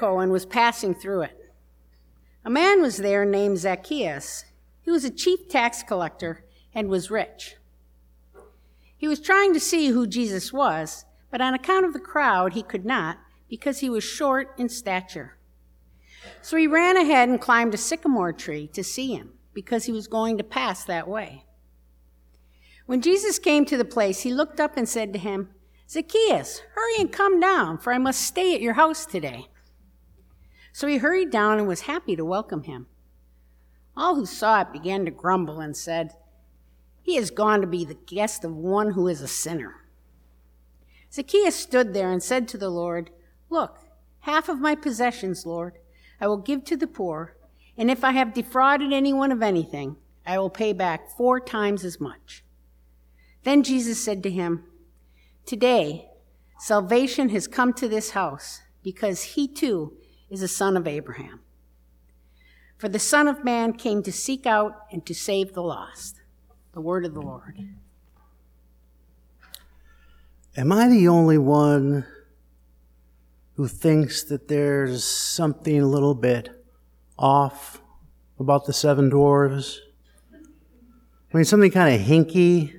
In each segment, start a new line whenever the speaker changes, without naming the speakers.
Jericho and was passing through it. A man was there named Zacchaeus. He was a chief tax collector and was rich. He was trying to see who Jesus was, but on account of the crowd, he could not because he was short in stature. So he ran ahead and climbed a sycamore tree to see him because he was going to pass that way. When Jesus came to the place, he looked up and said to him, Zacchaeus, hurry and come down, for I must stay at your house today. So he hurried down and was happy to welcome him. All who saw it began to grumble and said, He has gone to be the guest of one who is a sinner. Zacchaeus stood there and said to the Lord, Look, half of my possessions, Lord, I will give to the poor, and if I have defrauded anyone of anything, I will pay back four times as much. Then Jesus said to him, Today, salvation has come to this house because he too is a son of Abraham. For the Son of Man came to seek out and to save the lost. The word of the Lord.
Am I the only one who thinks that there's something a little bit off about the seven dwarves? I mean, something kind of hinky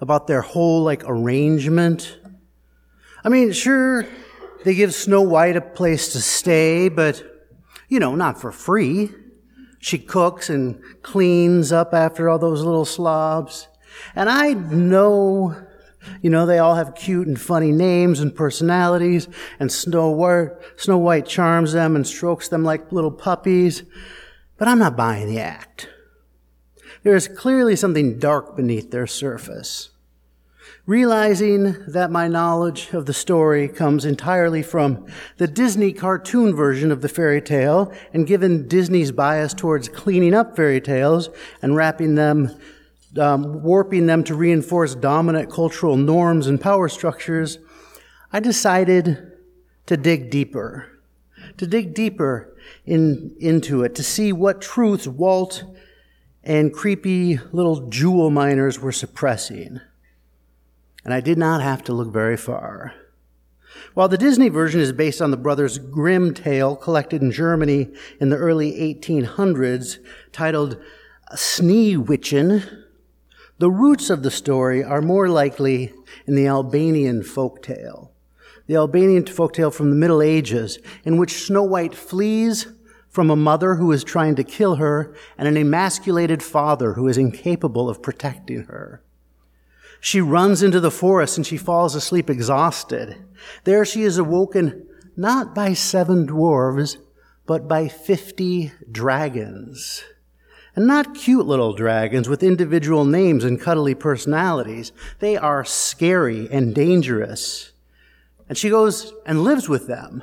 about their whole like arrangement. I mean, sure, they give Snow White a place to stay, but you know, not for free. She cooks and cleans up after all those little slobs. And I know, you know, they all have cute and funny names and personalities, and Snow White, Snow White charms them and strokes them like little puppies. But I'm not buying the act. There is clearly something dark beneath their surface. Realizing that my knowledge of the story comes entirely from the Disney cartoon version of the fairy tale, and given Disney's bias towards cleaning up fairy tales and wrapping them, um, warping them to reinforce dominant cultural norms and power structures, I decided to dig deeper, to dig deeper in, into it, to see what truths Walt and creepy little jewel miners were suppressing. And I did not have to look very far. While the Disney version is based on the brothers Grimm tale collected in Germany in the early 1800s titled Sneewittchen, the roots of the story are more likely in the Albanian folk tale. The Albanian folk tale from the Middle Ages, in which Snow White flees from a mother who is trying to kill her and an emasculated father who is incapable of protecting her. She runs into the forest and she falls asleep exhausted. There she is awoken not by seven dwarves, but by 50 dragons. And not cute little dragons with individual names and cuddly personalities. They are scary and dangerous. And she goes and lives with them.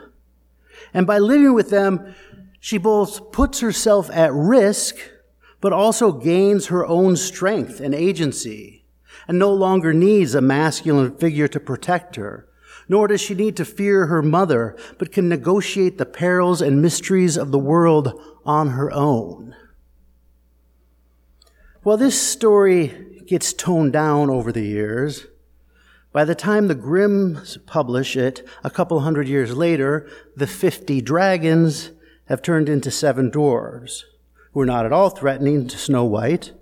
And by living with them, she both puts herself at risk, but also gains her own strength and agency, and no longer needs a masculine figure to protect her. Nor does she need to fear her mother, but can negotiate the perils and mysteries of the world on her own. Well, this story gets toned down over the years. By the time the Grimms publish it, a couple hundred years later, the 50 dragons have turned into seven dwarves, who are not at all threatening to Snow White,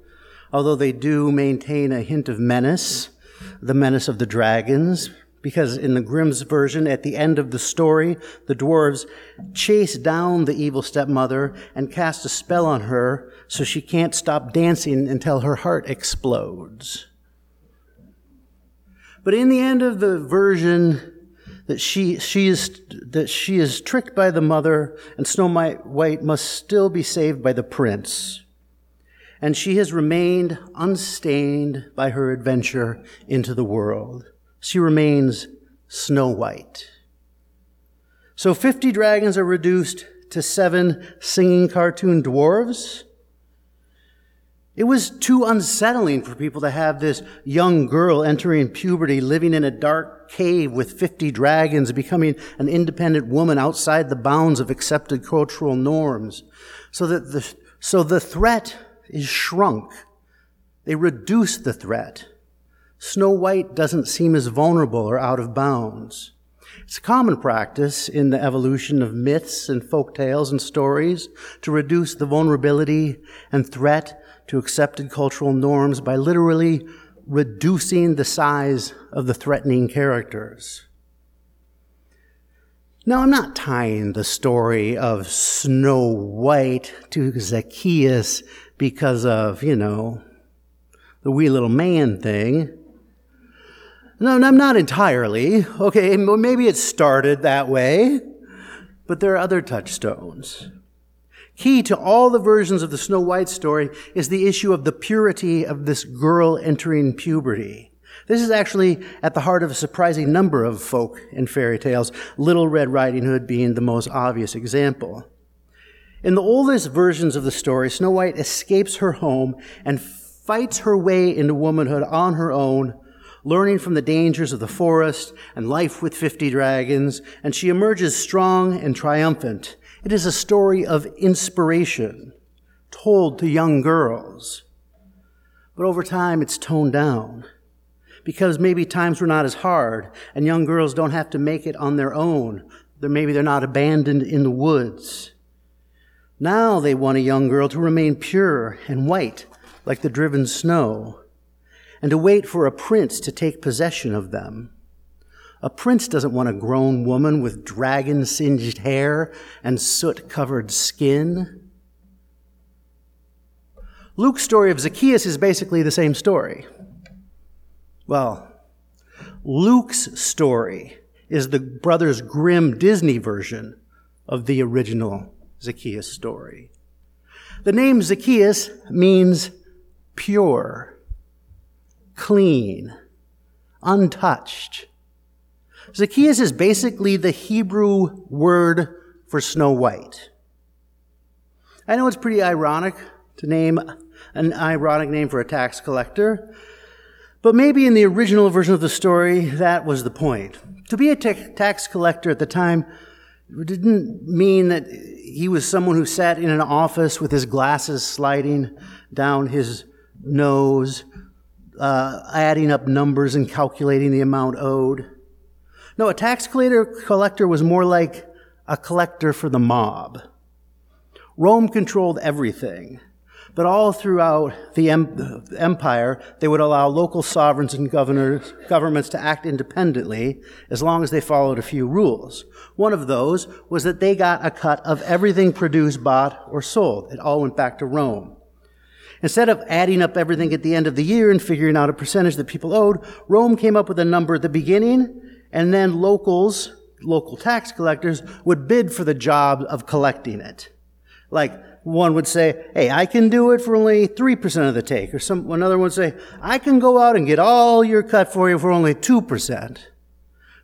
although they do maintain a hint of menace, the menace of the dragons, because in the Grimm's version, at the end of the story, the dwarves chase down the evil stepmother and cast a spell on her so she can't stop dancing until her heart explodes. But in the end of the version that she, she is, that she is tricked by the mother and Snow White must still be saved by the prince. And she has remained unstained by her adventure into the world. She remains Snow White. So 50 dragons are reduced to seven singing cartoon dwarves. It was too unsettling for people to have this young girl entering puberty, living in a dark cave with 50 dragons, becoming an independent woman outside the bounds of accepted cultural norms. So that the, so the threat is shrunk. They reduce the threat. Snow White doesn't seem as vulnerable or out of bounds. It's a common practice in the evolution of myths and folk tales and stories to reduce the vulnerability and threat to accepted cultural norms by literally reducing the size of the threatening characters. Now, I'm not tying the story of Snow White to Zacchaeus because of, you know, the wee little man thing. No, I'm not entirely. Okay, maybe it started that way, but there are other touchstones. Key to all the versions of the Snow White story is the issue of the purity of this girl entering puberty. This is actually at the heart of a surprising number of folk and fairy tales, Little Red Riding Hood being the most obvious example. In the oldest versions of the story, Snow White escapes her home and fights her way into womanhood on her own learning from the dangers of the forest and life with 50 dragons, and she emerges strong and triumphant. It is a story of inspiration told to young girls. But over time, it's toned down because maybe times were not as hard and young girls don't have to make it on their own. Maybe they're not abandoned in the woods. Now they want a young girl to remain pure and white like the driven snow and to wait for a prince to take possession of them. A prince doesn't want a grown woman with dragon singed hair and soot covered skin. Luke's story of Zacchaeus is basically the same story. Well, Luke's story is the Brothers Grimm Disney version of the original Zacchaeus story. The name Zacchaeus means pure clean, untouched. Zacchaeus is basically the Hebrew word for Snow White. I know it's pretty ironic to name an ironic name for a tax collector, but maybe in the original version of the story, that was the point. To be a tax collector at the time didn't mean that he was someone who sat in an office with his glasses sliding down his nose uh, adding up numbers and calculating the amount owed. No, a tax collector was more like a collector for the mob. Rome controlled everything, but all throughout the empire, they would allow local sovereigns and governors, governments to act independently as long as they followed a few rules. One of those was that they got a cut of everything produced, bought, or sold. It all went back to Rome. Instead of adding up everything at the end of the year and figuring out a percentage that people owed, Rome came up with a number at the beginning, and then locals, local tax collectors, would bid for the job of collecting it. Like, one would say, hey, I can do it for only 3% of the take. Or some, another one would say, I can go out and get all your cut for you for only 2%.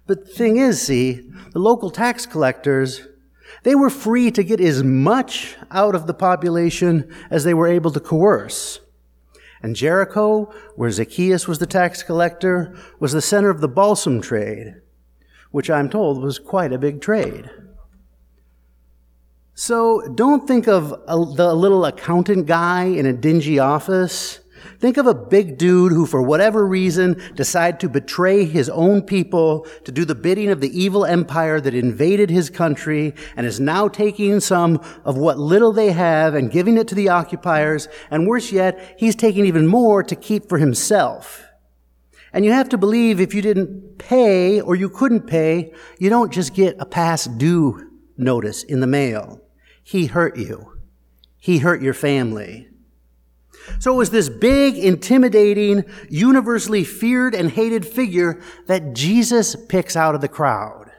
But the thing is, see, the local tax collectors they were free to get as much out of the population as they were able to coerce. And Jericho, where Zacchaeus was the tax collector, was the center of the balsam trade, which I'm told was quite a big trade. So don't think of a, the little accountant guy in a dingy office Think of a big dude who, for whatever reason, decided to betray his own people to do the bidding of the evil empire that invaded his country and is now taking some of what little they have and giving it to the occupiers. And worse yet, he's taking even more to keep for himself. And you have to believe if you didn't pay or you couldn't pay, you don't just get a past due notice in the mail. He hurt you. He hurt your family. So it was this big, intimidating, universally feared and hated figure that Jesus picks out of the crowd.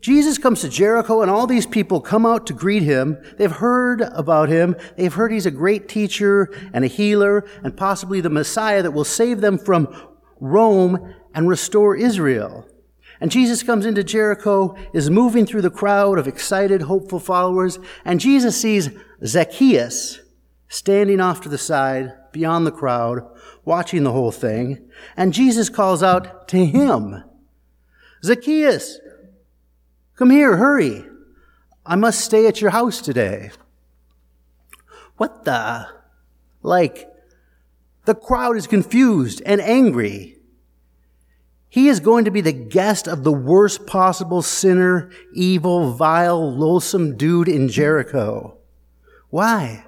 Jesus comes to Jericho and all these people come out to greet him. They've heard about him. They've heard he's a great teacher and a healer and possibly the Messiah that will save them from Rome and restore Israel. And Jesus comes into Jericho, is moving through the crowd of excited, hopeful followers, and Jesus sees Zacchaeus, standing off to the side, beyond the crowd, watching the whole thing, and Jesus calls out to him, Zacchaeus, come here, hurry. I must stay at your house today. What the? Like, the crowd is confused and angry. He is going to be the guest of the worst possible sinner, evil, vile, loathsome dude in Jericho. Why?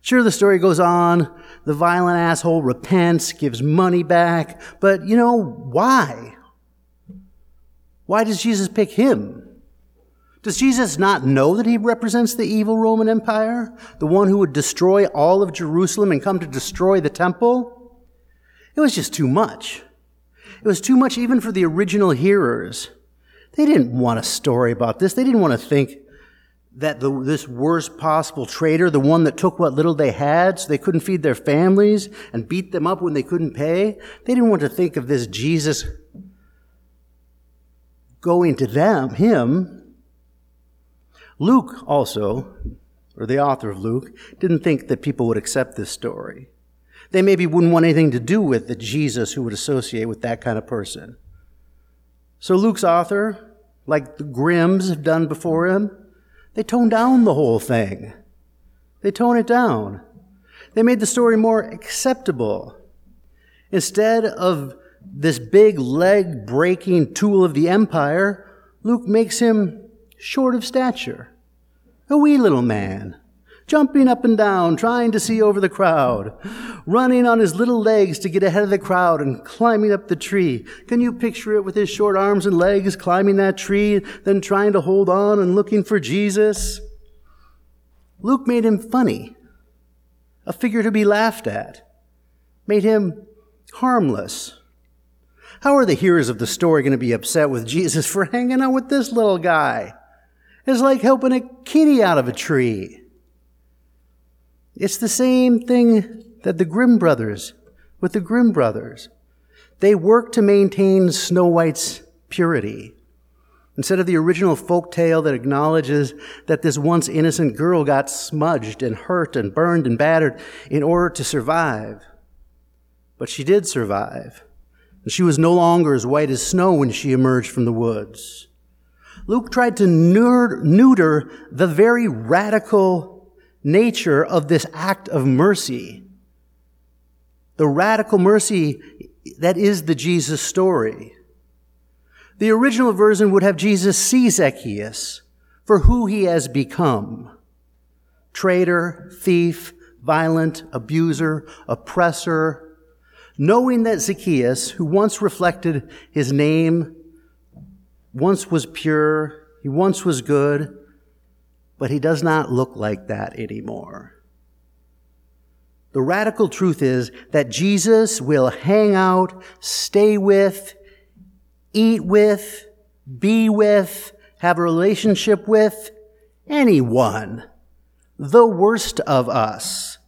Sure, the story goes on. The violent asshole repents, gives money back, but you know, why? Why does Jesus pick him? Does Jesus not know that he represents the evil Roman Empire? The one who would destroy all of Jerusalem and come to destroy the temple? It was just too much. It was too much even for the original hearers. They didn't want a story about this. They didn't want to think that the, this worst possible traitor, the one that took what little they had so they couldn't feed their families and beat them up when they couldn't pay, they didn't want to think of this Jesus going to them, him, Luke also, or the author of Luke, didn't think that people would accept this story. They maybe wouldn't want anything to do with the Jesus who would associate with that kind of person. So Luke's author, like the Grimms have done before him, they tone down the whole thing. They tone it down. They made the story more acceptable. Instead of this big leg breaking tool of the empire, Luke makes him short of stature, a wee little man, jumping up and down, trying to see over the crowd, running on his little legs to get ahead of the crowd and climbing up the tree. Can you picture it with his short arms and legs climbing that tree, then trying to hold on and looking for Jesus? Luke made him funny, a figure to be laughed at, made him harmless. How are the hearers of the story going to be upset with Jesus for hanging out with this little guy? It's like helping a kitty out of a tree. It's the same thing that the Grimm brothers, with the Grimm brothers. They work to maintain Snow White's purity. Instead of the original folk tale that acknowledges that this once innocent girl got smudged and hurt and burned and battered in order to survive. But she did survive. And she was no longer as white as snow when she emerged from the woods. Luke tried to neuter the very radical nature of this act of mercy. The radical mercy that is the Jesus story. The original version would have Jesus see Zacchaeus for who he has become. Traitor, thief, violent, abuser, oppressor, knowing that Zacchaeus, who once reflected his name once was pure, he once was good, but he does not look like that anymore. The radical truth is that Jesus will hang out, stay with, eat with, be with, have a relationship with anyone, the worst of us.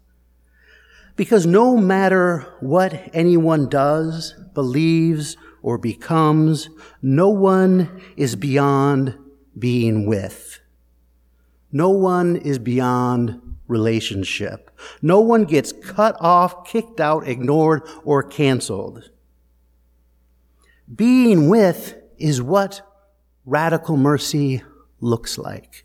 Because no matter what anyone does, believes, or becomes, no one is beyond being with. No one is beyond relationship. No one gets cut off, kicked out, ignored, or canceled. Being with is what radical mercy looks like.